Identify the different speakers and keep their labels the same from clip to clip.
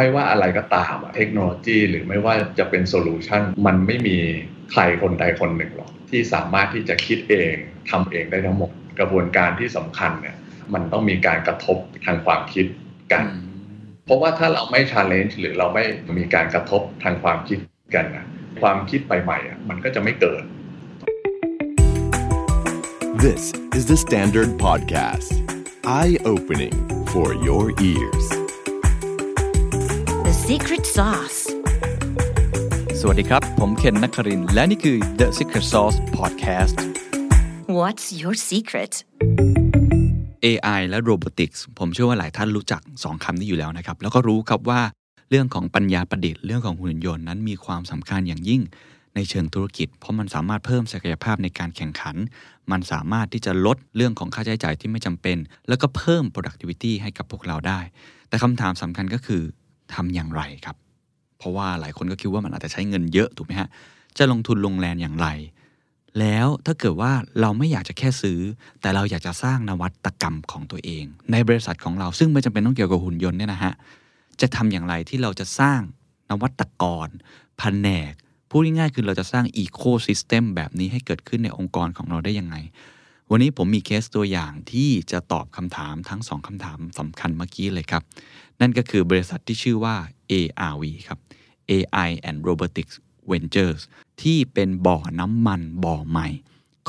Speaker 1: ไม่ว่าอะไรก็ตามเทคโนโลยีหรือไม่ว่าจะเป็น solution มันไม่มีใครคนใดคนหนึ่งหรอกที่สามารถที่จะคิดเองทำเองได้ทั้งหมด กระบวนการที่สำคัญเนี่ยมันต้องมีการกระทบทางความคิดกัน เพราะว่าถ้าเราไม่ challenge หรือเราไม่มีการกระทบทางความคิดกันนะความคิดใหม่ๆมันก็จะไม่เกิด
Speaker 2: This is the Standard Podcast. Eye-opening for your ears.
Speaker 3: The secret sauce.
Speaker 4: สวัสดีครับ ผมเคนนักครินทร์และนี่คือ The Secret Sauce Podcast
Speaker 3: What's your secret?
Speaker 4: AI และ Robotics ผมเชื่อว่าหลายท่านรู้จัก 2คำนี้อยู่แล้วนะครับ แล้วก็รู้ครับว่าเรื่องของปัญญาประดิษฐ์เรื่องของหุ่นยนต์นั้นมีความสำคัญอย่างยิ่งในเชิงธุรกิจ เพราะมันสามารถเพิ่มศักยภาพในการแข่งขัน มันสามารถที่จะลดเรื่องของค่าใช้จ่ายที่ไม่จำเป็น แล้วก็เพิ่ม productivity ให้กับพวกเราได้ แต่คำถามสำคัญก็คือ ทำอย่างไรครับ เพราะว่าหลายคนก็คิดว่ามันอาจจะใช้เงินเยอะถูกไหมฮะ จะลงทุนลงแรงอย่างไร แล้วถ้าเกิดว่าเราไม่อยากจะแค่ซื้อ แต่เราอยากจะสร้างนวัตกรรมของตัวเอง ในบริษัทของเราซึ่งไม่จำเป็นต้องเกี่ยวกับหุ่นยนต์เนี่ยนะฮะ จะทำอย่างไรที่เราจะสร้างนวัตกรแผนกพูดง่ายๆคือเราจะสร้าง ecosystem แบบนี้ให้เกิดขึ้นในองค์กรของเราได้ยังไง วันนี้ผมมีเคสตัวอย่างที่จะตอบคำถามทั้งสองคำถามสำคัญเมื่อกี้เลยครับ นั่นก็คือบริษัทที่ชื่อว่า ARV ครับ AI and Robotics Ventures ที่เป็นบ่อน้ำมันบ่อใหม่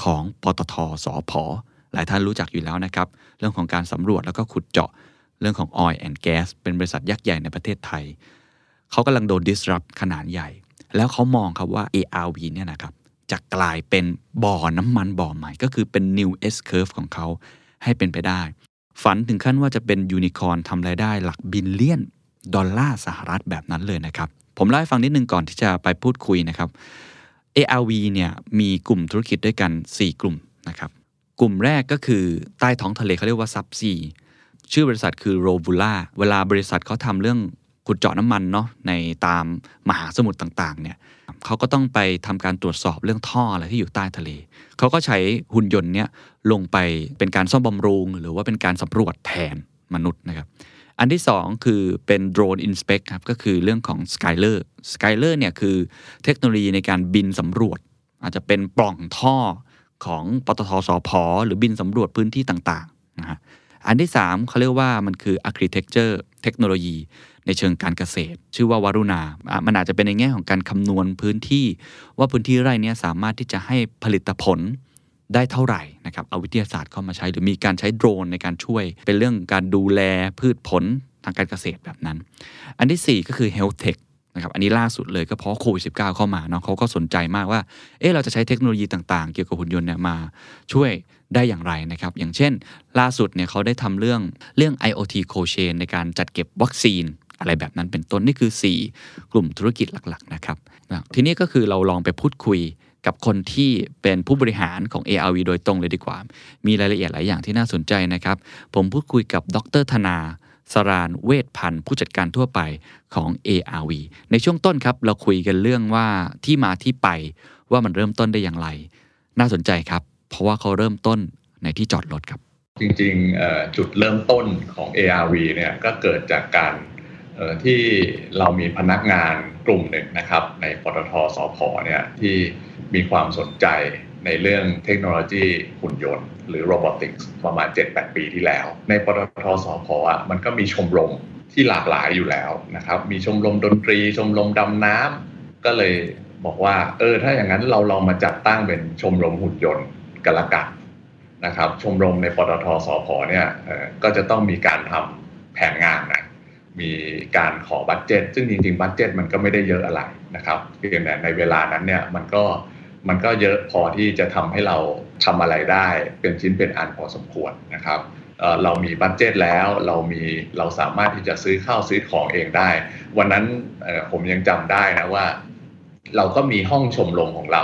Speaker 4: ของปตทสอพอหลายท่านรู้จักอยู่แล้วนะครับ เรื่องของการสำรวจแล้วก็ขุดเจาะเรื่องของ Oil and Gas เป็นบริษัทยักษ์ใหญ่ในประเทศไทย เขากำลังโดน disrupt ขนาดใหญ่ แล้วเขามองครับว่า ARV เนี่ยนะครับจะกลายเป็นบ่อน้ำมันบ่อใหม่ ก็คือเป็น new S curve ของเขาให้เป็นไปได้ ฝันถึงขั้นว่าจะเป็นยูนิคอร์นทำรายได้หลัก billion ดอลลาร์สหรัฐแบบนั้นเลยนะครับ ผมเล่าให้ฟังนิดนึงก่อนที่จะไปพูดคุยนะครับ ARV เนี่ยมีกลุ่มธุรกิจด้วยกัน 4 กลุ่มนะครับกลุ่มแรกก็คือใต้ท้องทะเลเขาเรียกว่า subseaชื่อบริษัทคือ Rovula เวลาบริษัทเขาทำเรื่องขุดเจาะน้ำมันเนาะในตามมหาสมุทรต่างๆเนี่ย เขาก็ต้องไปทำการตรวจสอบเรื่องท่ออะไรที่อยู่ใต้ทะเล เขาก็ใช้หุ่นยนต์เนี่ยลงไปเป็นการซ่อมบำรุง หรือว่าเป็นการสำรวจแทนมนุษย์นะครับ อันที่ 2 คือเป็นโดรน inspect ครับก็คือเรื่องของ Skyller Skyller เนี่ยคือเทคโนโลยีในการบินสำรวจ อาจจะเป็นปล่องท่อของปตทสพหรือบินสำรวจพื้นที่ต่างๆนะฮะอันที่ 3เขาเรียกว่ามันคือ architecture เทคโนโลยี ในเชิงการเกษตร ชื่อว่าวารุณา มันอาจจะเป็นในแง่ของการคำนวณพื้นที่ ว่าพื้นที่ไร่เนี้ยสามารถที่จะให้ผลิตผลได้เท่าไหร่นะครับเอาวิทยาศาสตร์เข้ามาใช้ หรือมีการใช้โดรนในการช่วย เป็นเรื่องการดูแลพืชผลทางการเกษตรแบบนั้น อันที่ 4 ก็คือ health tech นะครับอันนี้ล่าสุดเลยก็เพราะโควิด -19 เข้ามาเนาะเขาก็สนใจมากว่า เอ๊ะเราจะใช้เทคโนโลยีต่างๆ เกี่ยวกับหุ่นยนต์เนี่ยมาช่วยได้อย่างไรนะครับ อย่างเช่น ล่าสุดเนี่ยเขาได้ทำเรื่องเรื่อง IoT cold chain ในการจัดเก็บวัคซีน อะไรแบบนั้นเป็นต้นนี่คือ 4 กลุ่มธุรกิจหลักๆนะครับทีนี้ก็คือเราลองไปพูดคุยกับคนที่เป็นผู้บริหารของ ARV โดยตรงเลยดีกว่า มีรายละเอียดหลายอย่างที่น่าสนใจนะครับ ผมพูดคุยกับดรธนาสรานเวทพันธ์ผู้จัดการทั่วไปของ ARV ในช่วงต้นครับ เราคุยกันเรื่องว่าที่มาที่ไปว่ามันเริ่มต้นได้อย่างไร น่าสนใจครับ เพราะว่าเขาเริ่มต้นในที่จอดรถครับ
Speaker 1: จริงๆจุดเริ่มต้นของ ARV เนี่ยก็เกิดจากการ ที่เรามีพนักงานกลุ่มหนึ่งนะครับ ในปตทสพเนี่ยที่มีความสนใจในเรื่องเทคโนโลยีหุ่นยนต์ หรือโรบอติกส์ประมาณ 7-8 ปีที่แล้ว ในปตทสพอะมันก็มีชมรมที่หลากหลายอยู่แล้วนะครับ มีชมรมดนตรี ชมรมดำน้ำก็เลยบอกว่า เออ ถ้าอย่างนั้นเราลองมาจัดตั้งเป็นชมรมหุ่นยนต์กันละกันนะครับ ชมรมในปตทสพเนี่ยก็จะต้องมีการทำแผนงานนะ มีการขอบัตเจ็ตซึ่งจริงๆบัตเจ็ตมันก็ไม่ได้เยอะอะไรนะครับเพียงแต่ในเวลานั้นเนี่ยมันก็มันก็เยอะพอที่จะทำให้เราทำอะไรได้เป็นชิ้นเป็นอันพอสมควรนะครับเรามี budget แล้วเรามีเราสามารถที่จะซื้อข้าวซื้อของเองได้ วันนั้นผมยังจำได้นะว่า เราก็มีห้องชมรมของเรา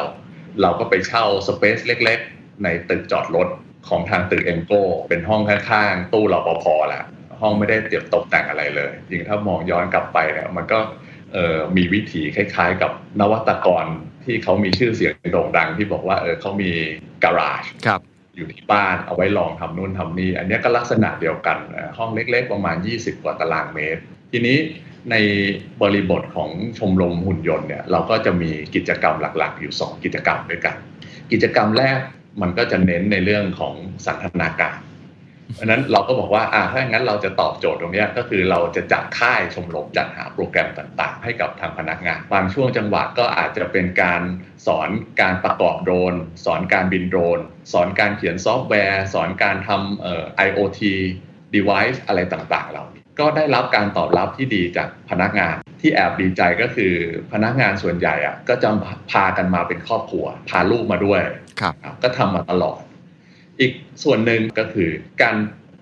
Speaker 1: เราก็ไปเช่า space เล็ก ๆ ในตึกจอดรถของทางตึก EnCo เป็นห้องข้างๆ ตู้รปภแหละ ห้องไม่ได้เตรียมตกแต่งอะไรเลยจริงถ้ามองย้อนกลับไปเนี่ยมันก็เอ่อมีวิถีคล้าย ๆ กับนวัตกรที่เขามีชื่อเสียงโด่งดังที่บอกว่าเออเขามีการาจ
Speaker 4: ครับ
Speaker 1: อยู่ที่บ้านเอาไว้ลองทำนู่นทำนี่ อันเนี้ยก็ลักษณะเดียวกันเอ่อห้องเล็ก ๆ ประมาณ 20 กว่าตารางเมตร ทีนี้ในบริบทของชมรมหุ่นยนต์เนี่ยเราก็จะมีกิจกรรมหลักๆ อยู่ 2 กิจกรรมด้วยกัน กิจกรรมแรกมันก็จะเน้นในเรื่องของสันทนาการ เพราะนั้นเราก็บอกว่าอ่าถ้าอย่างนั้นเราจะตอบโจทย์ตรงนี้ก็คือเราจะจัดค่ายชมรมจัดหาโปรแกรมต่างๆ ให้กับทางพนักงาน บางช่วงจังหวะก็อาจจะเป็นการสอนการประกอบโดรน สอนการบินโดรน สอนการเขียนซอฟต์แวร์ สอนการทำเอ่อ IoT device อะไรต่างๆเหล่านี้ก็ได้รับการตอบรับที่ดีจากพนักงานที่แอบดีใจก็คือพนักงานส่วนใหญ่อะก็จะพากันมาเป็นครอบครัว พาลูกมาด้วย
Speaker 4: ครับ
Speaker 1: ครับก็ทำมาตลอด อีกส่วนหนึ่งก็คือการ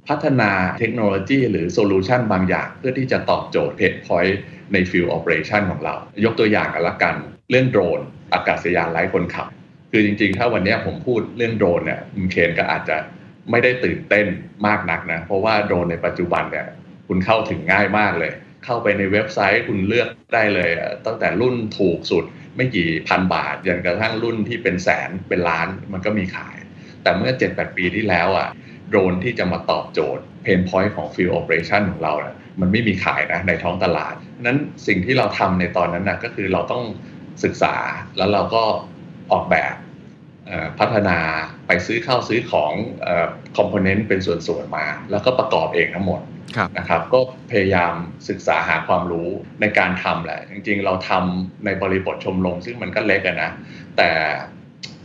Speaker 1: พัฒนาเทคโนโลยีหรือ solution บางอย่าง เพื่อที่จะตอบโจทย์ pain pointในฟิล d อ p e r a t i o n ของเรา ยกตัวอย่างกันละกัน เรื่องโดรน อากาศยานไร้คนขับ คือจริงๆ ถ้าวันนี้ผมพูดเรื่องโดรนเนี่ยคุณเคนก็อาจจะไม่ได้ตื่นเต้นมากนักนะ เพราะว่าโดรนในปัจจุบันเนี่ยคุณเข้าถึงง่ายมากเลย เข้าไปในเว็บไซต์คุณเลือกได้เลย ตั้งแต่รุ่นถูกสุดไม่กี่พันบาทยันกระทั่งรุ่นที่เป็นแสนเป็นล้านมันก็มีขาย แต่เมื่อ 7-8 ปีที่แล้วอะโดรนที่จะมาตอบโจทย์ pain point ของ Field Operation ของเราเนี่ยมันไม่มีขายนะในท้องตลาดนั้นสิ่งที่เราทำในตอนนั้นนะก็คือเราต้องศึกษาแล้วเราก็ออกแบบเอ่อพัฒนาไปซื้อเข้าซื้อของคอมโพเนนต์เป็นส่วนๆมา แล้วก็ประกอบเองทั้งหมด
Speaker 4: ครับ
Speaker 1: นะครับ ก็พยายามศึกษาหาความรู้ในการทำแหละ จริงๆ เราทำในบริบทชมรมซึ่งมันก็เล็กอะนะ แต่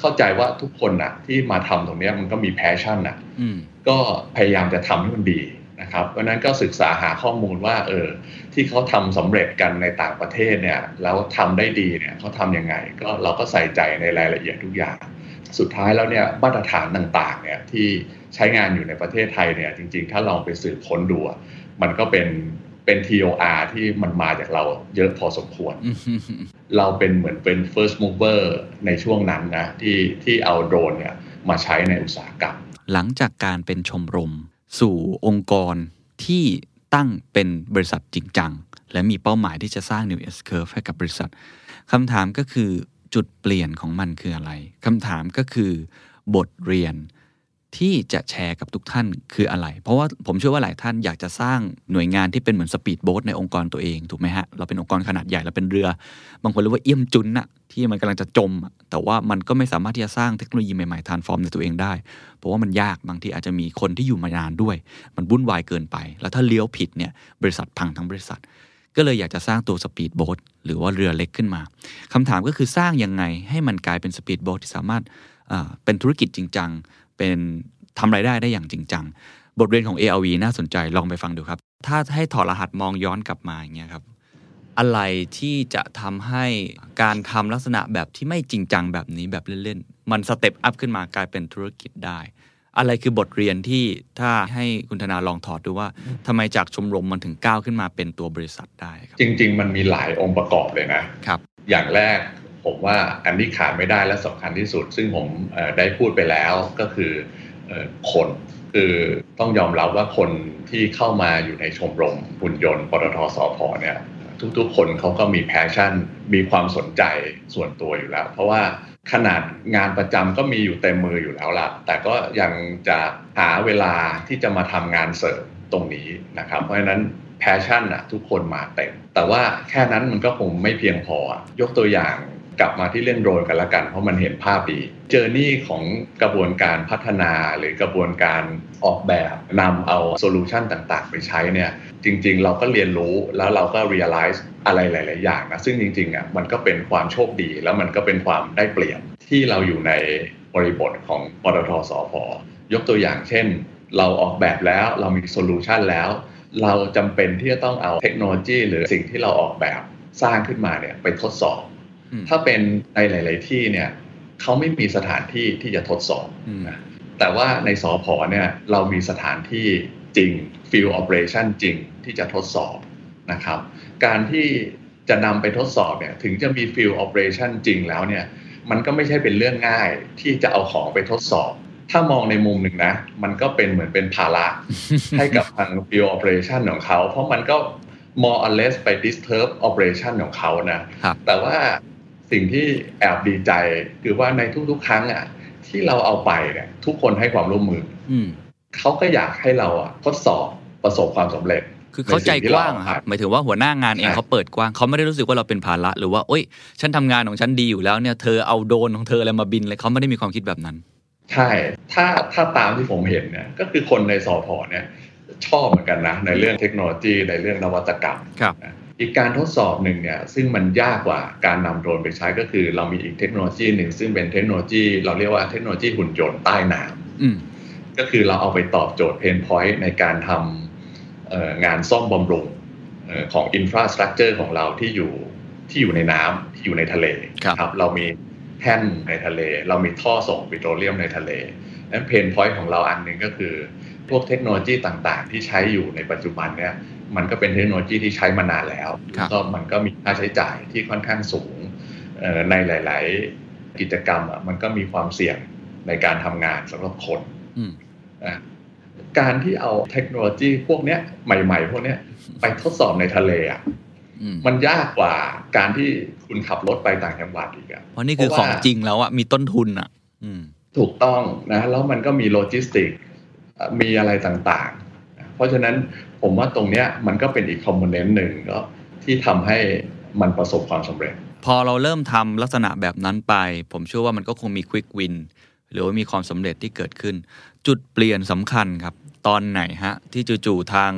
Speaker 1: เข้าใจว่าทุกคนนะที่มาทำตรงเนี้ยมันก็มีแพชชั่นนะ
Speaker 4: อืม
Speaker 1: ก็พยายามจะทำให้มันดีนะครับเพราะฉะนั้นก็ศึกษาหาข้อมูลว่าเออที่เขาทำสำเร็จกันในต่างประเทศเนี่ยแล้วทำได้ดีเนี่ยเขาทำยังไง ก็เราก็ใส่ใจในรายละเอียดทุกอย่าง สุดท้ายแล้วเนี่ยมาตรฐานต่างๆเนี่ยที่ใช้งานอยู่ในประเทศไทยเนี่ยจริง ๆ ถ้าลองไปสืบค้นดูอะมันก็เป็นเป็น TOR ที่มันมาจากเราเยอะพอสมควร เราเป็นเหมือนเป็น first mover ในช่วงนั้นนะที่ที่เอาโดรนเนี่ยมาใช้ในอุตสาหกรรม
Speaker 4: หลังจากการเป็นชมรม สู่องค์กรที่ตั้งเป็นบริษัทจริงจัง และมีเป้าหมายที่จะสร้าง New S Curve ให้กับบริษัทคำถามก็คือจุดเปลี่ยนของมันคืออะไรคำถามก็คือบทเรียน ที่จะแชร์กับทุกท่านคืออะไร เพราะว่าผมเชื่อว่าหลายท่านอยากจะสร้างหน่วยงานที่เป็นเหมือนสปีดโบ๊ทในองค์กรตัวเองถูกไหมฮะ เราเป็นองค์กรขนาดใหญ่เราเป็นเรือ บางคนเรียกว่าเอี่ยมจุนน่ะที่มันกำลังจะจม แต่ว่ามันก็ไม่สามารถที่จะสร้างเทคโนโลยีใหม่ๆ transform ในตัวเองได้ เพราะว่ามันยากบางทีอาจจะมีคนที่อยู่มานานด้วย มันวุ่นวายเกินไป แล้วถ้าเลี้ยวผิดเนี่ยบริษัทพังทั้งบริษัท ก็เลยอยากจะสร้างตัวสปีดโบ๊ทหรือว่าเรือเล็กขึ้นมาคำถามก็คือสร้างยังไงให้มันกลายเป็นสปีดโบ๊ทที่สามารถเป็นธุรกิจจริงจัง เป็นทำรายได้ได้อย่างจริงจัง บทเรียนของ ARV น่าสนใจลองไปฟังดูครับ ถ้าให้ถอดรหัสมองย้อนกลับมาอย่างเงี้ยครับอะไรที่จะทำให้การทำลักษณะแบบที่ไม่จริงจังแบบนี้แบบเล่นๆ มัน step up ขึ้นมากลายเป็นธุรกิจได้ อะไรคือบทเรียนที่ถ้าให้คุณธนาลองถอดดูว่าทำไมจากชมรมมันถึงก้าวขึ้นมาเป็นตัวบริษัทได้ครับ
Speaker 1: จริง ๆ มันมีหลายองค์ประกอบเลยนะ
Speaker 4: ครับ
Speaker 1: อย่างแรก ผมว่าอันที่ขาดไม่ได้และสำคัญที่สุด ซึ่งผมได้พูดไปแล้วก็คือคนคือต้องยอมรับว่าคนที่เข้ามาอยู่ในชมรมหุ่นยนต์ปตท.สผ.เนี่ยทุกๆ คนเขาก็มี passion มีความสนใจส่วนตัวอยู่แล้ว เพราะว่าขนาดงานประจำก็มีอยู่เต็มมืออยู่แล้วล่ะ แต่ก็ยังจะหาเวลาที่จะมาทำงานเสริมตรงนี้นะครับ เพราะฉะนั้น passion อะทุกคนมาเต็ม แต่ว่าแค่นั้นมันก็คงไม่เพียงพอ ยกตัวอย่าง กลับมาที่เรื่องโดรนกันละกัน เพราะมันเห็นภาพดีjourney ของกระบวนการพัฒนาหรือกระบวนการออกแบบนำเอา solution ต่างๆ ไปใช้เนี่ยจริงๆ เราก็เรียนรู้แล้วเราก็ realize อะไรหลาย ๆ อย่างนะ ซึ่งจริงๆอะมันก็เป็นความโชคดีแล้วมันก็เป็นความได้เปรียบที่เราอยู่ในบริบทของปตท.สผ.ยกตัวอย่างเช่น เราออกแบบแล้วเรามี solution แล้ว เราจำเป็นที่จะต้องเอาเทคโนโลยี หรือสิ่งที่เราออกแบบสร้างขึ้นมาเนี่ยไปทดสอบ ถ้าเป็นในหลาย ๆ ที่เนี่ยเขาไม่มีสถานที่ที่จะทดสอบ
Speaker 4: อืม
Speaker 1: นะแต่ว่าในสอพอเนี่ยเรามีสถานที่จริง field operation จริงที่จะทดสอบนะครับ การที่จะนำไปทดสอบเนี่ยถึงจะมี field operation จริงแล้วเนี่ยมันก็ไม่ใช่เป็นเรื่องง่ายที่จะเอาของไปทดสอบ ถ้ามองในมุมหนึ่งนะ มันก็เป็นเหมือนเป็นภาระให้กับทาง field operation ของเขา เพราะมันก็ more or less ไป disturb operation ของเขานะ
Speaker 4: ครับ
Speaker 1: แต่ว่า สิ่งที่แอบดีใจคือว่าในทุกๆ ครั้งอะที่เราเอาไปเนี่ยทุกคนให้ความร่วมมือ
Speaker 4: อืม
Speaker 1: เขาก็อยากให้เราอะทดสอบประสบความสำเร็จ
Speaker 4: คือเข้าใจกว้างอะครับหมายถึงว่าหัวหน้างานเอง
Speaker 1: ใช่
Speaker 4: เขาเปิดกว้างเขาไม่ได้รู้สึกว่าเราเป็นภาระหรือว่าโอ๊ยฉันทำงานของฉันดีอยู่แล้วเนี่ยเธอเอาโดรนของเธออะไรมาบินเลยเขาไม่ได้มีความคิดแบบนั้น
Speaker 1: ใช่ถ้าถ้าตามที่ผมเห็นเนี่ยก็คือคนในสอพอเนี่ยชอบเหมือนกันนะในเรื่องเทคโนโลยีในเรื่องนวัตกรรม
Speaker 4: ครับ
Speaker 1: นะ อีกการทดสอบหนึ่งเนี่ยซึ่งมันยากกว่าการนำโดรนไปใช้ก็คือ เรามีอีกเทคโนโลยีหนึ่งซึ่งเป็นเทคโนโลยี เราเรียกว่าเทคโนโลยีหุ่นยนต์ใต้น้ำ
Speaker 4: อืม
Speaker 1: ก็คือเราเอาไปตอบโจทย์ pain point ในการทำเอ่องานซ่อมบำรุงเอ่อของ infrastructure ของเราที่อยู่ที่อยู่ในน้ำที่อยู่ในทะเล
Speaker 4: ครับ
Speaker 1: เรามีแท่นในทะเล เรามีท่อส่งปิโตรเลียมในทะเลนั้นเพนพอยต์ของเราอันหนึ่งก็คือ พวกเทคโนโลยีต่างๆ ที่ใช้อยู่ในปัจจุบันเนี่ย มันก็เป็นเทคโนโลยีที่ใช้มานานแล้ว
Speaker 4: ครับ
Speaker 1: ก็มันก็มีค่าใช้จ่ายที่ค่อนข้างสูงเอ่อในหลาย ๆ กิจกรรมอะมันก็มีความเสี่ยงในการทำงานสำหรับคน
Speaker 4: อืม
Speaker 1: อะการที่เอาเทคโนโลยีพวกเนี้ยใหม่ ๆ พวกเนี้ยไปทดสอบในทะเลอะ
Speaker 4: อืม
Speaker 1: มันยากกว่าการที่คุณขับรถไปต่างจังหวัดอีกอะ
Speaker 4: เพราะนี่คือของจริงแล้วอะมีต้นทุนอะอืม
Speaker 1: ถูกต้องนะแล้วมันก็มีโลจิสติกเอ่อมีอะไรต่างๆ เพราะฉะนั้นผมว่าตรงเนี้ยมันก็เป็นอีก component หนึ่งก็ที่ทำให้มันประสบความสำเร็จ
Speaker 4: พอเราเริ่มทำลักษณะแบบนั้นไป ผมเชื่อว่ามันก็คงมี quick win หรือว่ามีความสำเร็จที่เกิดขึ้น จุดเปลี่ยนสำคัญครับ ตอนไหนฮะ ที่จู่ๆทาง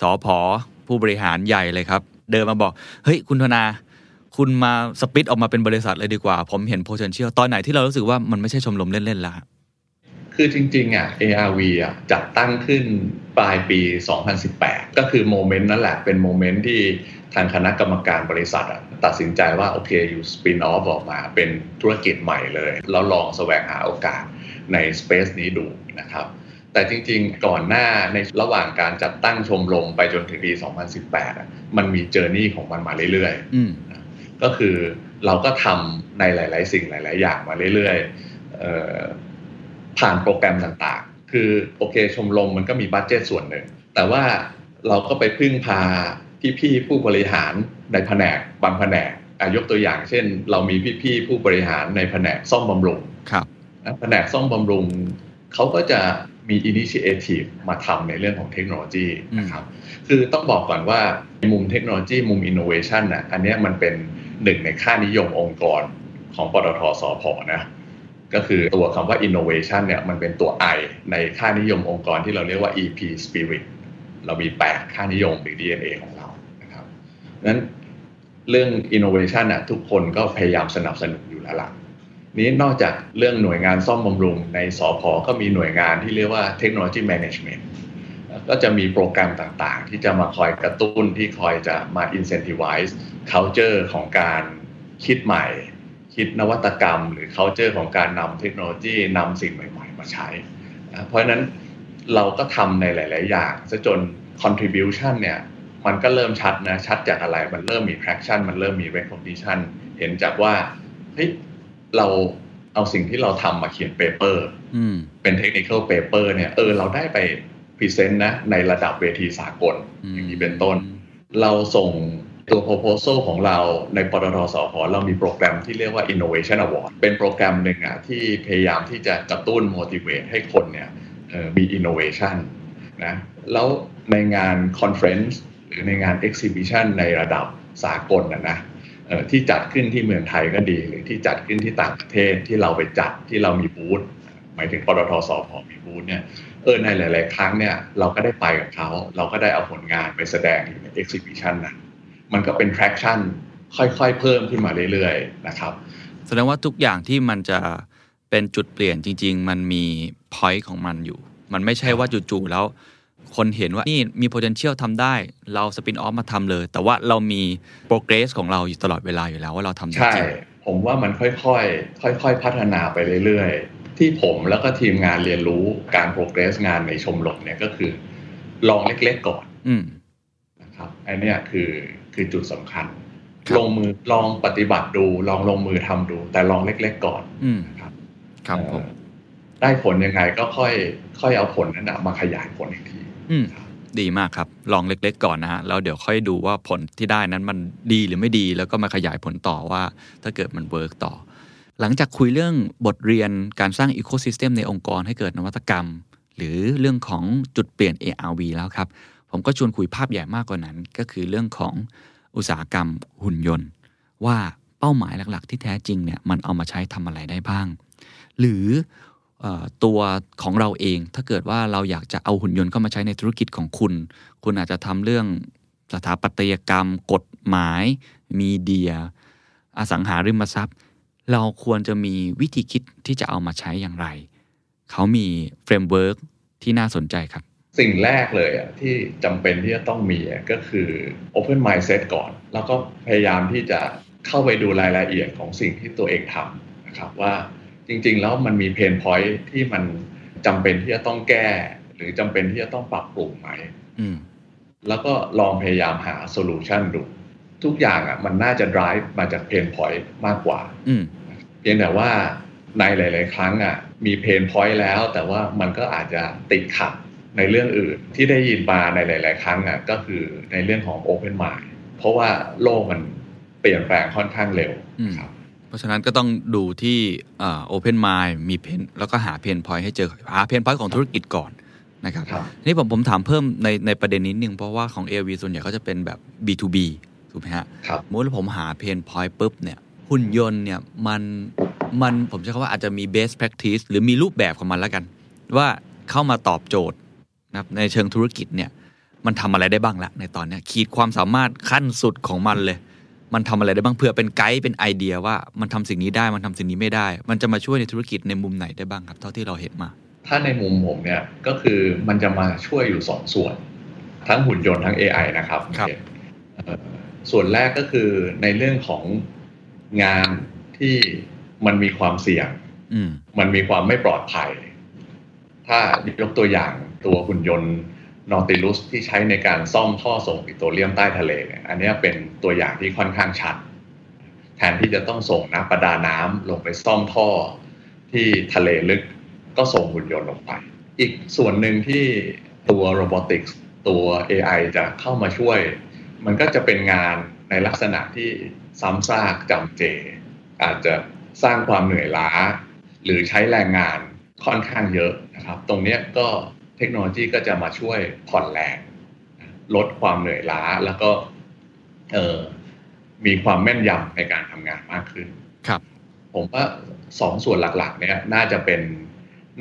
Speaker 4: สอพอผู้บริหารใหญ่เลยครับ เดินมาบอก เฮ้ย คุณธนา คุณมา spin ออกมาเป็นบริษัทเลยดีกว่า ผมเห็น potential ตอนไหนที่เรารู้สึกว่ามันไม่ใช่ชมรมเล่นๆแล้วฮะ
Speaker 1: คือจริงๆอะ ARV อะจัดตั้งขึ้นปลายปี 2018 ก็คือ moment นั่นแหละเป็น moment ที่ทางคณะกรรมการบริษัทอะตัดสินใจว่า โอเคอยู่ spin off ออกมาเป็นธุรกิจใหม่เลย แล้วลองแสวงหาโอกาสใน space นี้ดูนะครับ แต่จริงๆ ก่อนหน้าในระหว่างการจัดตั้งชมรมไปจนถึงปี 2018อะมันมีเจอร์นี่ของมันมาเรื่อยๆ
Speaker 4: อืม
Speaker 1: ก็คือเราก็ทำในหลาย ๆ สิ่งหลาย ๆ อย่างมาเรื่อยๆเอ่อ ผ่านโปรแกรมต่างๆ คือโอเคชมรมมันก็มีบัตเจตส่วนหนึ่ง แต่ว่าเราก็ไปพึ่งพาพี่ๆผู้บริหารในแผนกบางแผนกอะยกตัวอย่างเช่น เรามีพี่ๆผู้บริหารในแผนกซ่อมบำรุง
Speaker 4: ครับ
Speaker 1: นะแผนกซ่อมบำรุงเขาก็จะมี initiative มาทำในเรื่องของเทคโนโลยีนะครับ คือต้องบอกก่อนว่ามุมเทคโนโลยีมุม innovation น่ะอันเนี้ยมันเป็นหนึ่งในค่านิยมองค์กรของปตทสพนะ ก็คือตัวคำว่า innovation เนี่ยมันเป็นตัว I ในค่านิยมองค์กรที่เราเรียกว่า EP spirit เรามี 8 ค่านิยมหรือ DNA ของเรานะครับนั้นเรื่อง innovation น่ะทุกคนก็พยายามสนับสนุนอยู่แล้วล่ะนี้นอกจากเรื่องหน่วยงานซ่อมบำรุง ในสอพอก็มีหน่วยงานที่เรียกว่าเทคโนโลยีแมネจเมนต์ก็จะมีโปรแกรมต่างๆ ที่จะมาคอยกระตุ้นที่คอยจะมา incentivize culture ของการคิดใหม่ คิดนวัตกรรม หรือ culture ของการนำเทคโนโลยีนำสิ่งใหม่ ๆ มาใช้นะเพราะฉะนั้นเราก็ทำในหลาย ๆ อย่างซะจน contribution เนี่ยมันก็เริ่มชัดนะ ชัดจากอะไรมันเริ่มมี traction มันเริ่มมี recognition เห็นจากว่าเฮ้ยเราเอาสิ่งที่เราทำมาเขียน paper อื
Speaker 4: ม
Speaker 1: เป็นเทคนิค a l เปเปอร์เนี่ยเออเราได้ไป present นะในระดับเวทีสากลอย่างนี้เป็นต้น เราส่ง ตัว proposal ของเราในปตท.สผ.เรามีโปรแกรมที่เรียกว่า innovation award เป็นโปรแกรมหนึ่งอะที่พยายามที่จะกระตุ้น motivate ให้คนเนี่ยมี innovation นะแล้วในงาน conference หรือในงาน exhibition ในระดับสากลนะนะที่จัดขึ้นที่เมืองไทยก็ดี หรือที่จัดขึ้นที่ต่างประเทศที่เราไปจัดที่เรามีบูธหมายถึงปตทสพมีบูธเนี่ยเออในหลาย ๆ ครั้งเนี่ยเราก็ได้ไปกับเขา เราก็ได้เอาผลงานไปแสดงอยู่ใน exhibition นั้น มันก็เป็น traction ค่อยๆ เพิ่มขึ้นมาเรื่อยๆนะครับ
Speaker 4: แสดงว่าทุกอย่างที่มันจะเป็นจุดเปลี่ยนจริง ๆ มันมี point ของมันอยู่ มันไม่ใช่ว่าจู่ๆแล้ว คนเห็นว่านี่มี potential ทำได้ เราสปินออฟมาทำเลย แต่ว่าเรามี progress ของเราอยู่ตลอดเวลาอยู่แล้วว่าเราทำได้
Speaker 1: ใช่
Speaker 4: จริง
Speaker 1: ผมว่ามันค่อยๆ ค่อย ๆ พัฒนาไปเรื่อยๆ ที่ผมแล้วก็ทีมงานเรียนรู้การ progress งานในชมรมเนี่ยก็คือ ลองเล็กๆก่อน
Speaker 4: อืม
Speaker 1: นะครับอันเนี้ยคือ คือจุดสำคัญ
Speaker 4: ครับ
Speaker 1: ลงมือลองปฏิบัติดู ลองลงมือทำดู แต่ลองเล็ก ๆ ก่อน
Speaker 4: อืม
Speaker 1: นะครับ
Speaker 4: ครับผม
Speaker 1: เอ่อได้ผลยังไงก็ค่อย ค่อยเอาผลนั้นนะมาขยายผลอีกที
Speaker 4: อืมดีมากครับ ลองเล็ก ๆ ก่อนนะฮะแล้วเดี๋ยวค่อยดูว่าผลที่ได้นั้นมันดีหรือไม่ดี แล้วก็มาขยายผลต่อว่า ถ้าเกิดมัน work ต่อ หลังจากคุยเรื่องบทเรียนการสร้างอีโค y ิสเต็มในองค์กรให้เกิดนวัตกรรม หรือเรื่องของจุดเปลี่ยน ARV แล้วครับ ผมก็ชวนคุยภาพใหญ่มากกว่านั้น ก็คือเรื่องของอุตสาหกรรมหุ่นยนต์ ว่าเป้าหมายหลัก ๆ ที่แท้จริงเนี่ยมันเอามาใช้ทำอะไรได้บ้าง หรือตัวของเราเองถ้าเกิดว่าเราอยากจะเอาหุ่นยนต์เข้ามาใช้ในธุรกิจของคุณ คุณอาจจะทำเรื่องสถาปัตยกรรม กฎหมาย media อสังหาริมทรัพย์ เราควรจะมีวิธีคิดที่จะเอามาใช้อย่างไร เขามี framework ที่น่าสนใจครับ
Speaker 1: สิ่งแรกเลยอะที่จำเป็นที่จะต้องมีอะก็คือ open mindset ก่อน แล้วก็พยายามที่จะเข้าไปดูรายละเอียดของสิ่งที่ตัวเองทำนะครับว่าจริงๆ แล้วมันมี pain point ที่มันจำเป็นที่จะต้องแก้ หรือจำเป็นที่จะต้องปรับปรุงไหม
Speaker 4: อืม
Speaker 1: แล้วก็ลองพยายามหา solution ดู ทุกอย่างอะมันน่าจะ drive มาจาก pain point มากกว่า
Speaker 4: อืม
Speaker 1: เพียงแต่ว่าในหลาย ๆ ครั้งอะมี pain point แล้ว แต่ว่ามันก็อาจจะติดขัด ในเรื่องอื่นที่ได้ยินมาในหลาย ๆ ครั้งอะก็คือในเรื่องของ Open Mind เพราะว่าโลกมันเปลี่ยนแปลงค่อนข้างเร็ว
Speaker 4: อืม
Speaker 1: ครับ
Speaker 4: เพราะฉะนั้นก็ต้องดูที่โอเพนไมล์มีเพนแล้วก็หาเพนพอยให้เจอหาเพนพอยของธุรกิจก่อนนะครับ
Speaker 1: ครับ
Speaker 4: นี่ผมผมถามเพิ่มในในประเด็นนี้นึง เพราะว่าของ AV ส่วนใหญ่ก็จะเป็นแบบ B2B ถูกไหมฮะ
Speaker 1: ครับ
Speaker 4: สมมติว่าผมหาเพนพอยปุ๊บเนี่ยหุ่นยนต์เนี่ยมันมันผมใช้คำว่าอาจจะมี best practice หรือมีรูปแบบของมันแล้วกัน ว่าเข้ามาตอบโจทย์ นะครับในเชิงธุรกิจเนี่ยมันทำอะไรได้บ้างละในตอนเนี้ยขีดความสามารถขั้นสุดของมันเลย มันทำอะไรได้บ้างเพื่อเป็นไกด์เป็นไอเดียว่ามันทำสิ่งนี้ได้มันทำสิ่งนี้ไม่ได้ มันจะมาช่วยในธุรกิจในมุมไหนได้บ้างครับ เท่าที่เราเห็นมา
Speaker 1: ถ้าในมุมผมเนี่ยก็คือมันจะมาช่วยอยู่สองส่วน ทั้งหุ่นยนต์ทั้ง AI นะครับ
Speaker 4: ครับ
Speaker 1: เอ่อส่วนแรกก็คือในเรื่องของงานที่มันมีความเสี่ยง
Speaker 4: อืม
Speaker 1: มันมีความไม่ปลอดภัย ถ้ายกตัวอย่าง ตัวหุ่นยนต์นอติลุสที่ใช้ในการซ่อมท่อส่งปิโตรเลียมใต้ทะเลเนี่ยอันนี้เป็นตัวอย่างที่ค่อนข้างชัด แทนที่จะต้องส่งนักประดาน้ำลงไปซ่อมท่อที่ทะเลลึกก็ส่งหุ่นยนต์ลงไป อีกส่วนหนึ่งที่ตัวโรบอติกส์ตัว AI จะเข้ามาช่วย มันก็จะเป็นงานในลักษณะที่ซ้ำซากจำเจ อาจจะสร้างความเหนื่อยล้า หรือใช้แรงงานค่อนข้างเยอะนะครับ ตรงนี้ก็ เทคโนโลยีก็จะมาช่วยผ่อนแรงลดความเหนื่อยล้าแล้วก็เอ่อมีความแม่นยำในการทำงานมากขึ้น
Speaker 4: ครับ
Speaker 1: ผมว่าสองส่วนหลักๆ เนี่ยน่าจะเป็น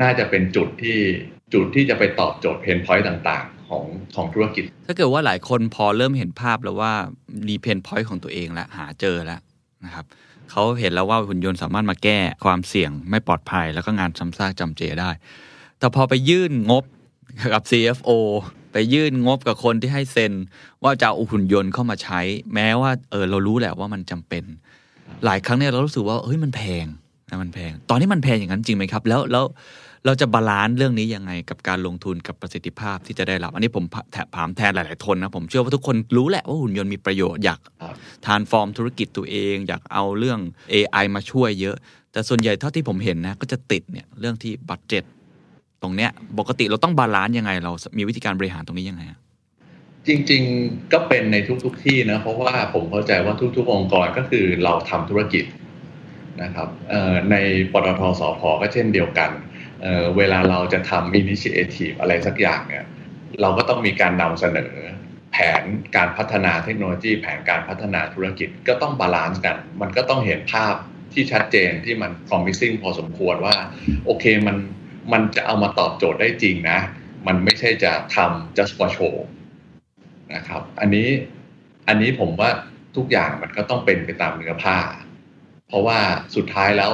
Speaker 1: น่าจะเป็นจุดที่จุดที่จะไปตอบโจทย์ pain point ต่างๆ ของของธุรกิจ
Speaker 4: ถ้าเกิดว่าหลายคนพอเริ่มเห็นภาพแล้วว่ามี pain pointต์ของตัวเองแล้วหาเจอแล้วนะครับเขาเห็นแล้วว่าหุ่นยนต์สามารถมาแก้ความเสี่ยงไม่ปลอดภัย แล้วก็งานซ้ำซากจำเจได้ แต่พอไปยื่นงบ กับ CFO ไปยื่นงบกับคนที่ให้เซ็น ว่าจะเอาหุ่นยนต์เข้ามาใช้ แม้ว่าเออเรารู้แหละว่ามันจำเป็น หลายครั้งเนี่ยเรารู้สึกว่าเฮ้ยมันแพงนะมันแพง ตอนนี้มันแพงอย่างนั้นจริงไหมครับ แล้วแล้วเราจะ balance เรื่องนี้ยังไงกับการลงทุนกับประสิทธิภาพที่จะได้รับ อันนี้ผมแถถามแทนหลาย ๆ ทนนะ ผมเชื่อว่าทุกคนรู้แหละว่าหุ่นยนต์มีประโยชน์อยาก transform ธุรกิจตัวเอง อยากเอาเรื่อง AI มาช่วยเยอะ แต่ส่วนใหญ่เท่าที่ผมเห็นนะ ก็จะติดเนี่ยเรื่องที่ budget ตรงเนี้ยปกติเราต้อง balance ยังไง เรามีวิธีการบริหารตรงนี้ยังไงอะ
Speaker 1: จริงๆก็เป็นในทุก ๆที่นะเพราะว่าผมเข้าใจว่าทุก ๆ องค์กรก็คือเราทำธุรกิจนะครับในปตทสพก็เช่นเดียวกันเวลาเราจะทำ initiative อะไรสักอย่างเนี่ยเราก็ต้องมีการนำเสนอแผนการพัฒนาเทคโนโลยี แผนการพัฒนาธุรกิจก็ต้อง balance กัน มันก็ต้องเห็นภาพที่ชัดเจนที่มัน promising พอสมควรว่า โอเคมัน มันจะเอามาตอบโจทย์ได้จริงนะ มันไม่ใช่จะทำ just for show นะครับ อันนี้อันนี้ผมว่าทุกอย่างมันก็ต้องเป็นไปตามเนื้อผ้า เพราะว่าสุดท้ายแล้ว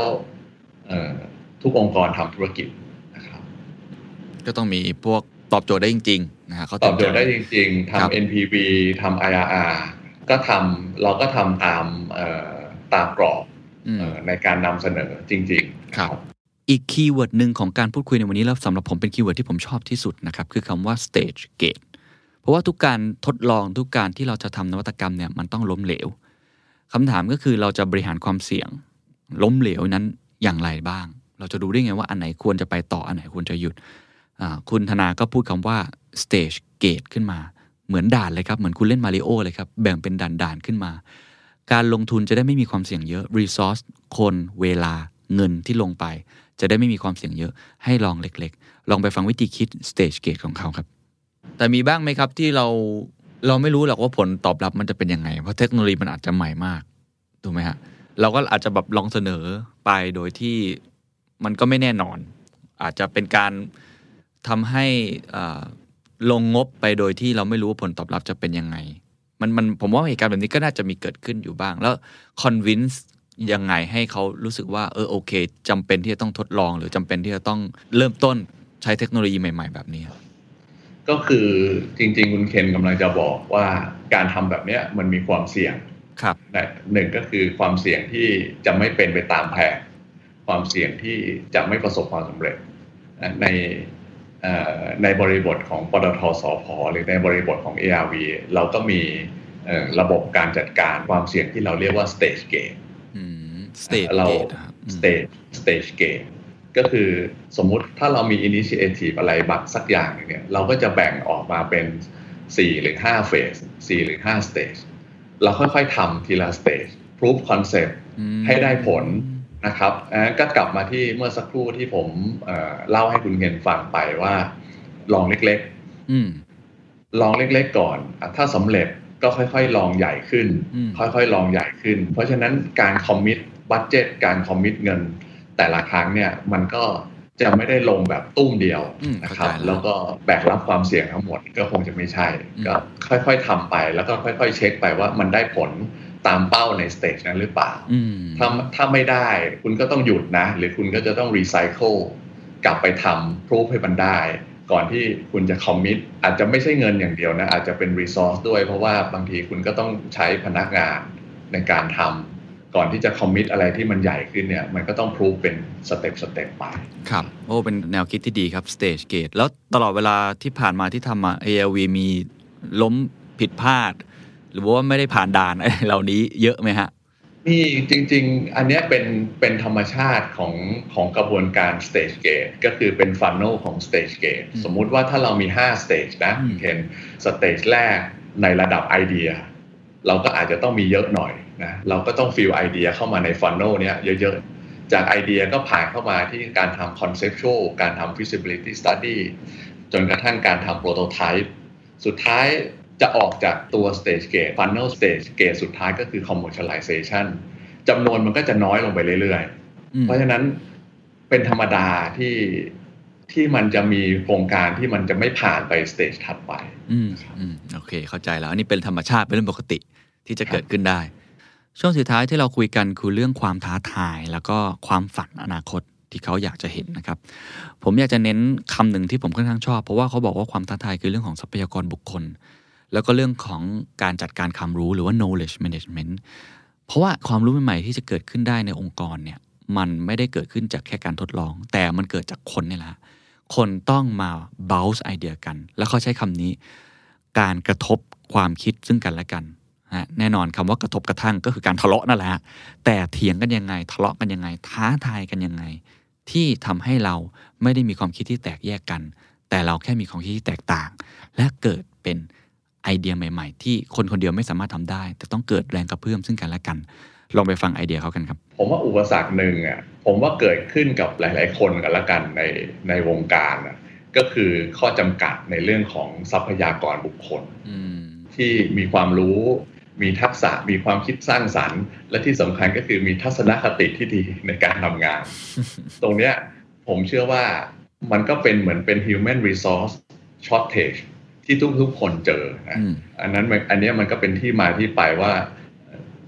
Speaker 1: เอ่อทุกองค์กรทำธุรกิจนะครับ
Speaker 4: ก็ต้องมีพวกตอบโจทย์ได้จริงๆนะฮะเขา
Speaker 1: ตอบโจทย์ได้จริงๆ
Speaker 4: ครับ
Speaker 1: ทำ NPV ทำ IRR ก็ทำเราก็ทำตามเอ่อตามกรอบ
Speaker 4: อืม
Speaker 1: เอ่อในการนำเสนอจริง ๆ
Speaker 4: ครับ อีก keyword หนึ่งของการพูดคุยในวันนี้แล้วสำหรับผมเป็น keyword ที่ผมชอบที่สุดนะครับคือคำว่า stage gate เพราะว่าทุกการทดลองทุกการที่เราจะทำนวัตกรรมเนี่ยมันต้องล้มเหลวคำถามก็คือเราจะบริหารความเสี่ยง ล้มเหลวนั้นอย่างไรบ้าง เราจะดูได้ไงว่าอันไหนควรจะไปต่ออันไหนควรจะหยุดคุณธนาก็พูดคำว่า stage gate ขึ้นมา เหมือนด่านเลยครับ เหมือนคุณเล่นมาริโอเลยครับ แบ่งเป็นด่านๆขึ้นมา การลงทุนจะได้ไม่มีความเสี่ยงเยอะ resource คน เวลา เงินที่ลงไป จะได้ไม่มีความเสี่ยงเยอะให้ลองเล็ก ๆ ลองไปฟังวิธีคิด stage gate ของเขาครับ แต่มีบ้างไหมครับที่เราเราไม่รู้หรอกว่าผลตอบรับมันจะเป็นยังไง เพราะเทคโนโลยีมันอาจจะใหม่มากถูกไหมฮะเราก็อาจจะแบบลองเสนอไปโดยที่มันก็ไม่แน่นอน อาจจะเป็นการทำให้ลงงบไปโดยที่เราไม่รู้ว่าผลตอบรับจะเป็นยังไง มันมันผมว่าเหตุการณ์แบบนี้ก็น่าจะมีเกิดขึ้นอยู่บ้าง แล้วคอนวินส์ ยังไงให้เขารู้สึกว่าเออโอเคจำเป็นที่จะต้องทดลอง หรือจำเป็นที่จะต้องเริ่มต้นใช้เทคโนโลยีใหม่ ๆ แบบนี้
Speaker 1: ก็คือจริง ๆ คุณเคนกำลังจะบอกว่าการทำแบบเนี้ยมันมีความเสี่ยง
Speaker 4: ครับ
Speaker 1: นะหนึ่งก็คือความเสี่ยงที่จะไม่เป็นไปตามแผนความเสี่ยงที่จะไม่ประสบความสำเร็จนะในเอ่อในบริบทของปตทสพหรือในบริบทของ ARV เราก็มีเอ่อระบบการจัดการความเสี่ยงที่เราเรียกว่า stage gate
Speaker 4: อืม สเตท
Speaker 1: เรา
Speaker 4: เกตครับอืม
Speaker 1: stage stage gate ก็คือสมมุติถ้าเรามี initiative อะไรบักสักอย่างหนึ่งเนี่ยเราก็จะแบ่งออกมาเป็น4หรือ5 phase 4หรือ5 stage เราค่อยๆทำทีละ stage proof concept
Speaker 4: อืม
Speaker 1: ให้ได้ผลนะครับอ่าก็กลับมาที่เมื่อสักครู่ที่ผมเอ่อเล่าให้คุณเคนฟังไปว่า ลองเล็ก
Speaker 4: อืม
Speaker 1: ๆลองเล็กๆก่อนอะถ้าสำเร็จ ก็ค่อยๆ ลองใหญ่ขึ้น
Speaker 4: อืม
Speaker 1: ค่อยๆ ลองใหญ่ขึ้น เพราะฉะนั้นการ commit budget การ commit เงิน แต่ละครั้งเนี่ยมันก็จะไม่ได้ลงแบบตูมเดียว
Speaker 4: อืม
Speaker 1: นะครับ
Speaker 4: เข้าใจแล้ว
Speaker 1: แล้วก็แบกรับความเสี่ยงทั้งหมดก็คงจะไม่ใช่
Speaker 4: อืม
Speaker 1: ก็ค่อยๆทำไป แล้วก็ค่อย ๆ เช็คไปว่ามันได้ผลตามเป้าใน stage นั้นหรือเปล่า
Speaker 4: อืม
Speaker 1: ถ้าถ้าไม่ได้คุณก็ต้องหยุดนะ หรือคุณก็จะต้องรีไซเคิลกลับไปทำ proof ให้มันได้ ก่อนที่คุณจะ commit อาจจะไม่ใช่เงินอย่างเดียวนะ อาจจะเป็น resource ด้วย เพราะว่าบางทีคุณก็ต้องใช้พนักงานในการทำก่อนที่จะ commit อะไรที่มันใหญ่ขึ้นเนี่ย มันก็ต้อง prove เป็น step step ไป
Speaker 4: ครับ โอ้ เป็นแนวคิดที่ดีครับ Stage Gate แล้วตลอดเวลาที่ผ่านมาที่ทำมา ARV มีล้มผิดพลาด หรือว่าไม่ได้ผ่านด่านอะไรเหล่านี้เยอะไหมฮะ
Speaker 1: นี่จริง ๆ อันเนี้ยเป็นเป็นธรรมชาติของของกระบวนการ stage gate ก็คือเป็น funnel ของ stage gate
Speaker 4: อืม
Speaker 1: สมมุติว่าถ้าเรามี 5 stage นะ
Speaker 4: อืม
Speaker 1: เคน stage แรกในระดับไอเดีย เราก็อาจจะต้องมีเยอะหน่อยนะเราก็ต้อง fill ไอเดียเข้ามาใน funnel เนี้ยเยอะๆ จากไอเดียก็ผ่านเข้ามาที่การทำ conceptual การทำ feasibility study จนกระทั่งการทำ prototype สุดท้าย จะออกจากตัว stage gate funnel stage gate สุดท้ายก็คือ commercialization จำนวนมันก็จะน้อยลงไปเรื่อยๆ
Speaker 4: อืม
Speaker 1: เพราะฉะนั้นเป็นธรรมดาที่ที่มันจะมีโครงการที่มันจะไม่ผ่านไปสเตจถัดไป
Speaker 4: อืมอืมโอเค เข้าใจแล้ว อันนี้เป็นธรรมชาติเป็นเรื่องปกติที่จะเกิดขึ้นได้ ช่วงสุดท้ายที่เราคุยกันคือเรื่องความท้าทาย แล้วก็ความฝันอนาคตที่เขาอยากจะเห็นนะครับ ผมอยากจะเน้นคำหนึ่งที่ผมค่อนข้างชอบ เพราะว่าเขาบอกว่าความท้าทายคือเรื่องของทรัพยากรบุคคล แล้วก็เรื่องของการจัดการความรู้หรือว่า knowledge management เพราะว่าความรู้ใหม่ๆที่จะเกิดขึ้นได้ในองค์กรเนี่ยมันไม่ได้เกิดขึ้นจากแค่การทดลอง แต่มันเกิดจากคนนี่แหละคนต้องมา bounce ไอเดียกัน แล้วเขาใช้คำนี้ การกระทบความคิดซึ่งกันและกันฮะแน่นอนคำว่ากระทบกระทั่งก็คือการทะเลาะนั่นแหละแต่เถียงกันยังไง ทะเลาะกันยังไง ท้าทายกันยังไง ที่ทำให้เราไม่ได้มีความคิดที่แตกแยกกัน แต่เราแค่มีความคิดที่แตกต่าง และเกิดเป็น ไอเดียใหม่ๆ ที่คนคนเดียวไม่สามารถทำได้ แต่ต้องเกิดแรงกระเพื่อมซึ่งกันและกัน ลองไปฟังไอเดียเขากันครับ
Speaker 1: ผมว่าอุปสรรคหนึ่งอะผมว่าเกิดขึ้นกับหลาย ๆ คนกันละกันในในวงการอะก็คือข้อจำกัดในเรื่องของทรัพยากรบุคคล
Speaker 4: อืม
Speaker 1: ที่มีความรู้มีทักษะมีความคิดสร้างสรรค์ และที่สำคัญก็คือมีทัศนคติที่ดีในการทำงาน ตรงเนี้ยผมเชื่อว่ามันก็เป็นเหมือนเป็น human resource shortage ที่ทุกๆคนเจอนะ
Speaker 4: อืม
Speaker 1: อันนั้นมันอันเนี้ยมันก็เป็นที่มาที่ไปว่า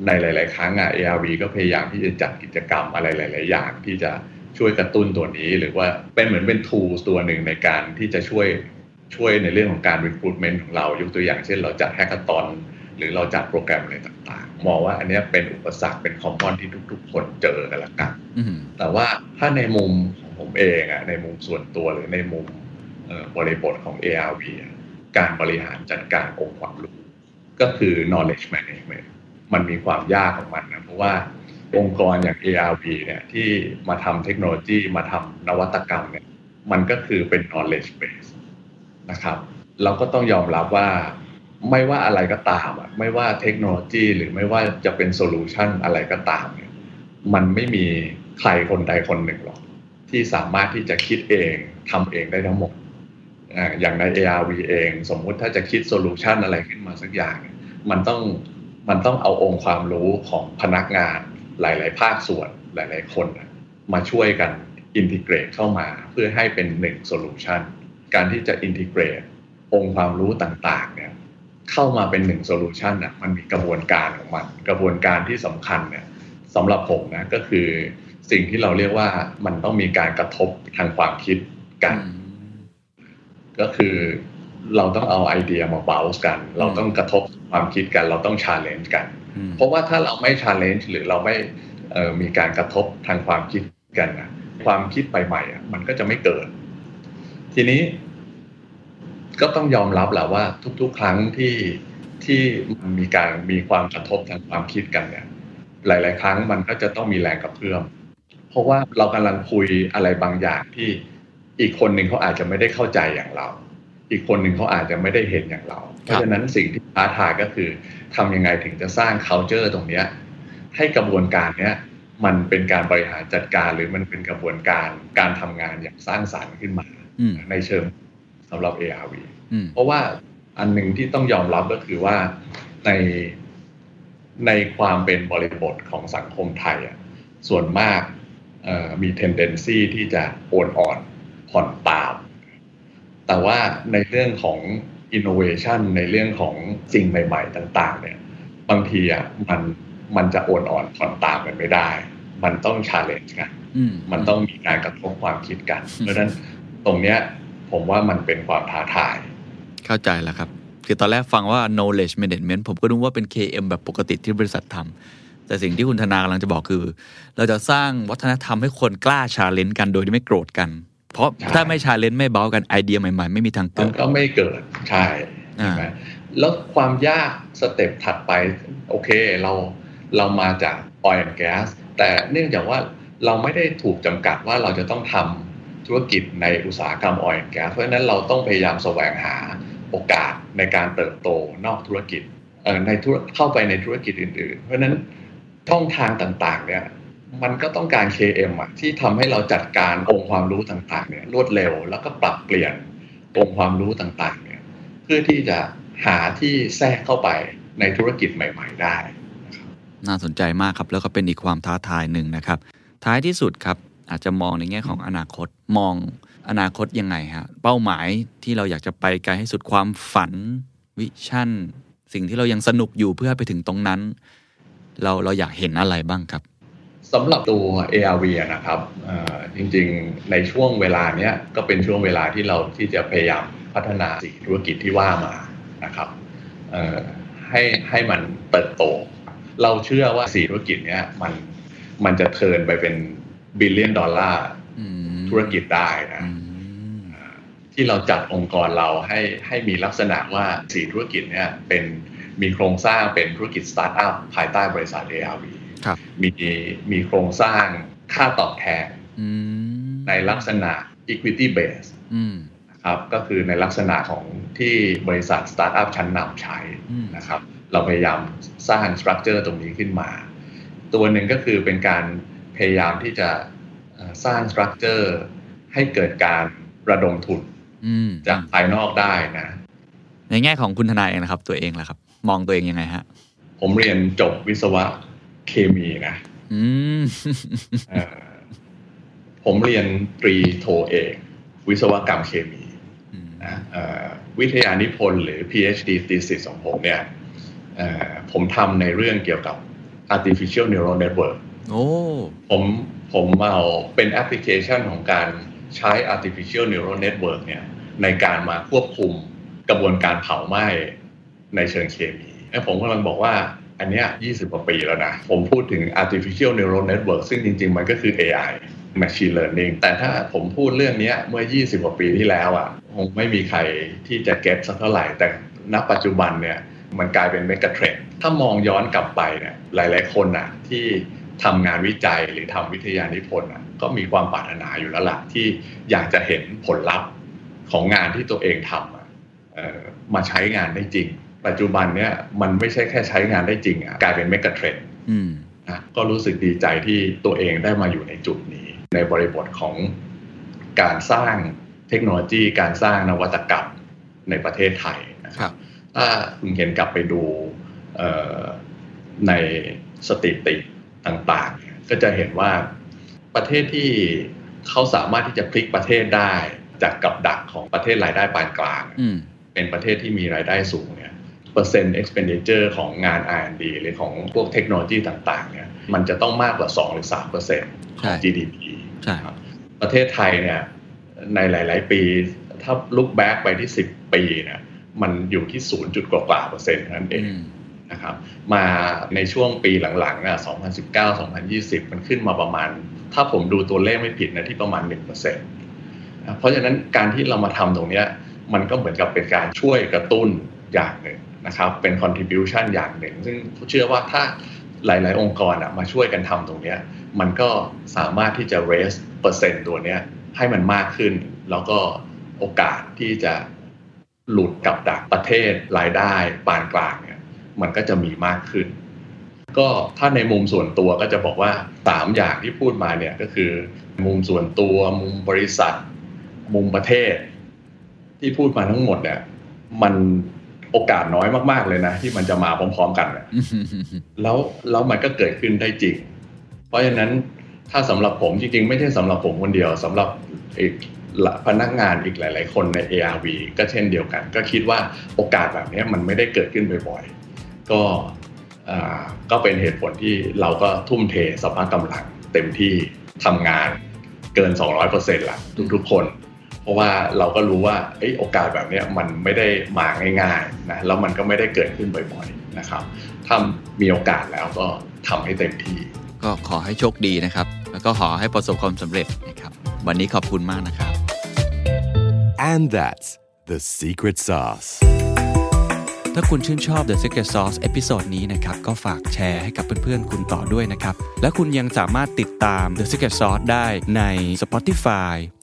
Speaker 1: ในหลาย ๆ ครั้งอะ ARV ก็พยายามที่จะจัดกิจกรรมอะไรหลาย ๆ อย่างที่จะช่วยกระตุ้นตัวนี้ หรือว่าเป็นเหมือนเป็น tools ตัวหนึ่งในการที่จะช่วยช่วยในเรื่องของการ recruitment ของเรายกตัวอย่างเช่น เราจัดแฮก a ต o นหรือเราจัดโปรแกรมอะไรต่าง ๆ มองว่าอันเนี้ยเป็นอุปสรรคเป็น common ที่ทุก ๆ คนเจอกันละกัน
Speaker 4: อืม
Speaker 1: แต่ว่าถ้าในมุมของผมเองอะในมุมส่วนตัวหรือในมุมเอ่อบริบทของ ARV อะ การบริหารจัดการองค์ความรู้ ก็คือ knowledge management มันมีความยากของมันนะ เพราะว่าองค์กรอย่าง ARV เนี่ยที่มาทำเทคโนโลยีมาทำนวัตกรรมเนี่ยมันก็คือเป็น knowledge base นะครับเราก็ต้องยอมรับว่าไม่ว่าอะไรก็ตามอะไม่ว่าเทคโนโลยีหรือไม่ว่าจะเป็น solution อะไรก็ตามเนี่ยมันไม่มีใครคนใดคนหนึ่งหรอกที่สามารถที่จะคิดเองทำเองได้ทั้งหมด อย่างใน ARV เอง สมมุติถ้าจะคิด solution อะไรขึ้นมาสักอย่าง มันต้องมันต้องเอาองค์ความรู้ของพนักงานหลาย ๆ ภาคส่วนหลาย ๆ คนมาช่วยกัน integrate เข้ามาเพื่อให้เป็นหนึ่ง solution การที่จะ integrate องค์ความรู้ต่าง ๆ เนี่ยเข้ามาเป็นหนึ่ง solution อะมันมีกระบวนการของมัน กระบวนการที่สำคัญเนี่ยสำหรับผมนะก็คือสิ่งที่เราเรียกว่ามันต้องมีการกระทบทางความคิดกัน ก็คือเราต้องเอาไอเดียมา bounce กัน เราต้องกระทบความคิดกัน เราต้อง challenge กัน
Speaker 4: อืม
Speaker 1: เพราะว่าถ้าเราไม่ชาเลนจ์หรือเราไม่เอ่อมีการกระทบทางความคิดกันนะความคิดใหม่ๆอะมันก็จะไม่เกิด ทีนี้ก็ต้องยอมรับแหละว่าทุก ๆ ครั้งที่ที่มันมีการมีความกระทบทางความคิดกันเนี่ย หลาย ๆ ครั้งมันก็จะต้องมีแรงกระเพื่อมเพราะว่าเรากำลังคุยอะไรบางอย่างที่ อีกคนหนึ่งเขาอาจจะไม่ได้เข้าใจอย่างเรา อีกคนหนึ่งเขาอาจจะไม่ได้เห็นอย่างเรา เพราะฉะนั้นสิ่งที่ท้าทายก็คือทำยังไงถึงจะสร้าง culture ตรงเนี้ยให้กระบวนการเนี้ยมันเป็นการบริหารจัดการหรือมันเป็นกระบวนการการทำงานอย่างสร้างสรรค์ขึ้นมา
Speaker 4: อืม
Speaker 1: ในเชิงสำหรับ ARV
Speaker 4: อืม
Speaker 1: เพราะว่าอันหนึ่งที่ต้องยอมรับก็คือว่าในในความเป็นบริบทของสังคมไทยอะส่วนมากเอ่อมี tendency ที่จะโอนอ่อน ผ่อนตาม แต่ว่าในเรื่องของ innovation ในเรื่องของสิ่งใหม่ ๆ ต่าง ๆ เนี่ย บางทีอะมันมันจะโอนอ่อนผ่อนตามกันไม่ได้ มันต้อง challenge กัน
Speaker 4: อืม
Speaker 1: มันต้องมีการกระทบความคิดกัน เพราะฉะนั้นตรงเนี้ยผมว่ามันเป็นความท้าทาย
Speaker 4: เข้าใจแล้วครับ คือตอนแรกฟังว่า knowledge management ผมก็นึกว่าเป็น KM แบบปกติที่บริษัททำแต่สิ่งที่คุณธนากำลังจะบอกคือ เราจะสร้างวัฒนธรรมให้คนกล้าชาเลนจ์กันโดยที่ไม่โกรธกัน เพราะ
Speaker 1: ใช่
Speaker 4: ถ้าไม่ challenge ไม่ bounce กันไอเดียใหม่ ๆ ไม่มีทาง
Speaker 1: มัน
Speaker 4: เกิด
Speaker 1: ก็ไม่เกิดใช่
Speaker 4: อ่า
Speaker 1: ใช่ไหมแล้วความยาก step ถัดไป โอเคเราเรามาจาก oil and gas แต่เนื่องจากว่าเราไม่ได้ถูกจำกัดว่าเราจะต้องทำธุรกิจในอุตสาหกรรม oil and gas เพราะฉะนั้นเราต้องพยายามแสวงหาโอกาสในการเติบโตนอกธุรกิจเอ่อในธุรเข้าไปในธุรกิจอื่น ๆ เพราะฉะนั้นช่องทางต่างๆเนี่ย มันก็ต้องการ KM อะที่ทำให้เราจัดการองค์ความรู้ต่างๆเนี่ยรวดเร็ว แล้วก็ปรับเปลี่ยนองค์ความรู้ต่างๆเนี่ยเพื่อที่จะหาที่แทรกเข้าไปในธุรกิจใหม่ ๆ ได้
Speaker 4: น่าสนใจมากครับ แล้วก็เป็นอีกความท้าทายหนึ่งนะครับ ท้ายที่สุดครับอาจจะมองในแง่ของอนาคตมองอนาคตยังไงฮะเป้าหมายที่เราอยากจะไปไกลให้สุดความฝันวิชั่น สิ่งที่เรายังสนุกอยู่เพื่อไปถึงตรงนั้น เราเราอยากเห็นอะไรบ้างครับ
Speaker 1: สำหรับตัว ARV อะนะครับเอ่อจริงๆ ในช่วงเวลาเนี้ยก็เป็นช่วงเวลาที่เราที่จะพยายามพัฒนาสีธุรกิจที่ว่ามานะครับเอ่อให้ให้มันเติบโต เราเชื่อว่าสีธุรกิจเนี้ยมันมันจะเทิร์นไปเป็นบิลเลียนดอลลาร์
Speaker 4: อืม
Speaker 1: ธุรกิจได้นะ
Speaker 4: อืม
Speaker 1: ที่เราจัดองค์กรเราให้ให้มีลักษณะว่าสี่ธุรกิจเนี่ยเป็นมีโครงสร้างเป็นธุรกิจสตาร์ทอัพภายใต้บริษัท ARV
Speaker 4: ครับ
Speaker 1: มีมีโครงสร้างค่าตอบแทน
Speaker 4: อืม
Speaker 1: ในลักษณะ equity base
Speaker 4: อืม
Speaker 1: นะครับก็คือในลักษณะของที่บริษัทสตาร์ทอัพชั้นนำใช้
Speaker 4: อืม
Speaker 1: นะครับ เราพยายามสร้าง structure ตรงนี้ขึ้นมา ตัวหนึ่งก็คือเป็นการพยายามที่จะเอ่อสร้าง structure ให้เกิดการระดมทุน
Speaker 4: อืม
Speaker 1: จากภายนอกได้นะ
Speaker 4: ในแง่ของคุณทนายเองนะครับ ตัวเองล่ะครับ มองตัวเองยังไงฮะ
Speaker 1: ผมเรียนจบวิศวะ เคมีนะ
Speaker 4: อืม
Speaker 1: เอ่อผมเรียนตรีโทเอกวิศวกรรมเคมี
Speaker 4: อืม
Speaker 1: นะเอ่อวิทยานิพนธ์หรือ PhD thesis ของผมเนี่ยเอ่อผมทำในเรื่องเกี่ยวกับ artificial neural network
Speaker 4: โอ้
Speaker 1: ผมผมเอาเป็นแอปพลิเคชันของการใช้ artificial neural network เนี่ยในการมาควบคุมกระบวนการเผาไหม้ในเชิงเคมีและผมกำลังบอกว่า อันเนี้ย20กว่าปีแล้วนะ ผมพูดถึง artificial neural network ซึ่งจริง ๆ มันก็คือ AI machine learning แต่ถ้าผมพูดเรื่องนี้เมื่อ 20 กว่าปีที่แล้วอะคงไม่มีใครที่จะเก็ตสักเท่าไหร่ แต่ณปัจจุบันเนี่ยมันกลายเป็นเมกะเทรนด์ถ้ามองย้อนกลับไปเนี่ยหลาย ๆ คนอะที่ทำงานวิจัยหรือทำวิทยานิพนธ์อะก็มีความปรารถนาอยู่แล้วล่ะที่อยากจะเห็นผลลัพธ์ของงานที่ตัวเองทำมาใช้งานได้จริง ปัจจุบันเนี่ยมันไม่ใช่แค่ใช้งานได้จริงอะกลายเป็นเมกะเทรนด์
Speaker 4: อืม
Speaker 1: นะก็รู้สึกดีใจที่ตัวเองได้มาอยู่ในจุดนี้ ในบริบทของการสร้างเทคโนโลยี การสร้างนวัตกรรมในประเทศไทยนะค
Speaker 4: ครั
Speaker 1: รับบถ้าคุณเห็นกลับไปดูเอ่อในสถิติต่างๆเนี่ยก็จะเห็นว่าประเทศที่เขาสามารถที่จะพลิกประเทศได้จากกับดักของประเทศรายได้ปานกลาง
Speaker 4: อืม
Speaker 1: เป็นประเทศที่มีรายได้สูง เนี่ยเปอร์เซ็นต์ expenditure ของงาน R&D หรือของพวกเทคโนโลยีต่างๆเนี่ยมันจะต้องมากกว่า 2 หรือ3เปอร์เซ็นต์ข
Speaker 4: ใช่
Speaker 1: อง GDP
Speaker 4: ใช่
Speaker 1: ครับประเทศไทยเนี่ยในหลาย ๆ ปี ถ้าลุกแบ็กไปที่ 10 ปีเนี่ยมันอยู่ที่0จุดกว่าๆเปอร์เซ็นต์เท่านั้นเอง
Speaker 4: อืม
Speaker 1: นะครับมาในช่วงปีหลังๆอะ2019 2020 มันขึ้นมาประมาณ ถ้าผมดูตัวเลขไม่ผิดนะที่ประมาณ1%นะเพราะฉะนั้นการที่เรามาทำตรงเนี้ยมันก็เหมือนกับเป็นการช่วยกระตุ้นอย่างหนึ่ง นะครับเป็น contribution อย่างหนึ่ง ซึ่งเชื่อว่าถ้าหลาย ๆ องค์กรมาช่วยกันทำตรงนี้มันก็สามารถที่จะ raise เปอร์เซ็นต์ตัวเนี้ยให้มันมากขึ้น แล้วก็โอกาสที่จะหลุดกับดักประเทศรายได้ปานกลางเนี่ยมันก็จะมีมากขึ้น ก็ถ้าในมุมส่วนตัวก็จะบอกว่าสามอย่างที่พูดมาเนี่ยก็คือ มุมส่วนตัว มุมบริษัท มุมประเทศ ที่พูดมาทั้งหมดเนี่ยมัน โอกาสน้อยมากๆเลยนะ ที่มันจะมาพร้อม ๆ กันน่ะแล้วแล้วมันก็เกิดขึ้นได้จริง เพราะฉะนั้นถ้าสำหรับผมจริงๆ ไม่ใช่สำหรับผมคนเดียวสำหรับอีกพนักงานอีกหลาย ๆ คนใน ARV ก็เช่นเดียวกัน ก็คิดว่าโอกาสแบบนี้มันไม่ได้เกิดขึ้นบ่อยๆ ก็อ่าก็เป็นเหตุผลที่เราก็ทุ่มเทสภาพกำลังเต็มที่ทำงานเกิน 200%ละทุกๆคนเพ ราะว่าเราก็รู้ว่าเอยโอกาสแบบเนี้ยมันไม่ได้มาง่ายๆนะแล้วมันก็ไม่ได้เกิดขึ้นบ่อยๆนะครับ ถ้ามีโอกาสแล้วก็ทำให้เต็มที่
Speaker 4: ก็ขอให้โชคดีนะครับ แล้วก็ขอให้ประสบความสำเร็จนะครับ วันนี้ขอบคุณมากนะครับ
Speaker 2: And that's the secret sauce.
Speaker 4: ถ้าคุณชื่นชอบ The Secret Sauce episode นี้นะครับ ก็ฝากแชร์ให้กับเพื่อนๆ คุณต่อด้วยนะครับ และคุณยังสามารถติดตาม The Secret Sauce ได้ใน Spotify,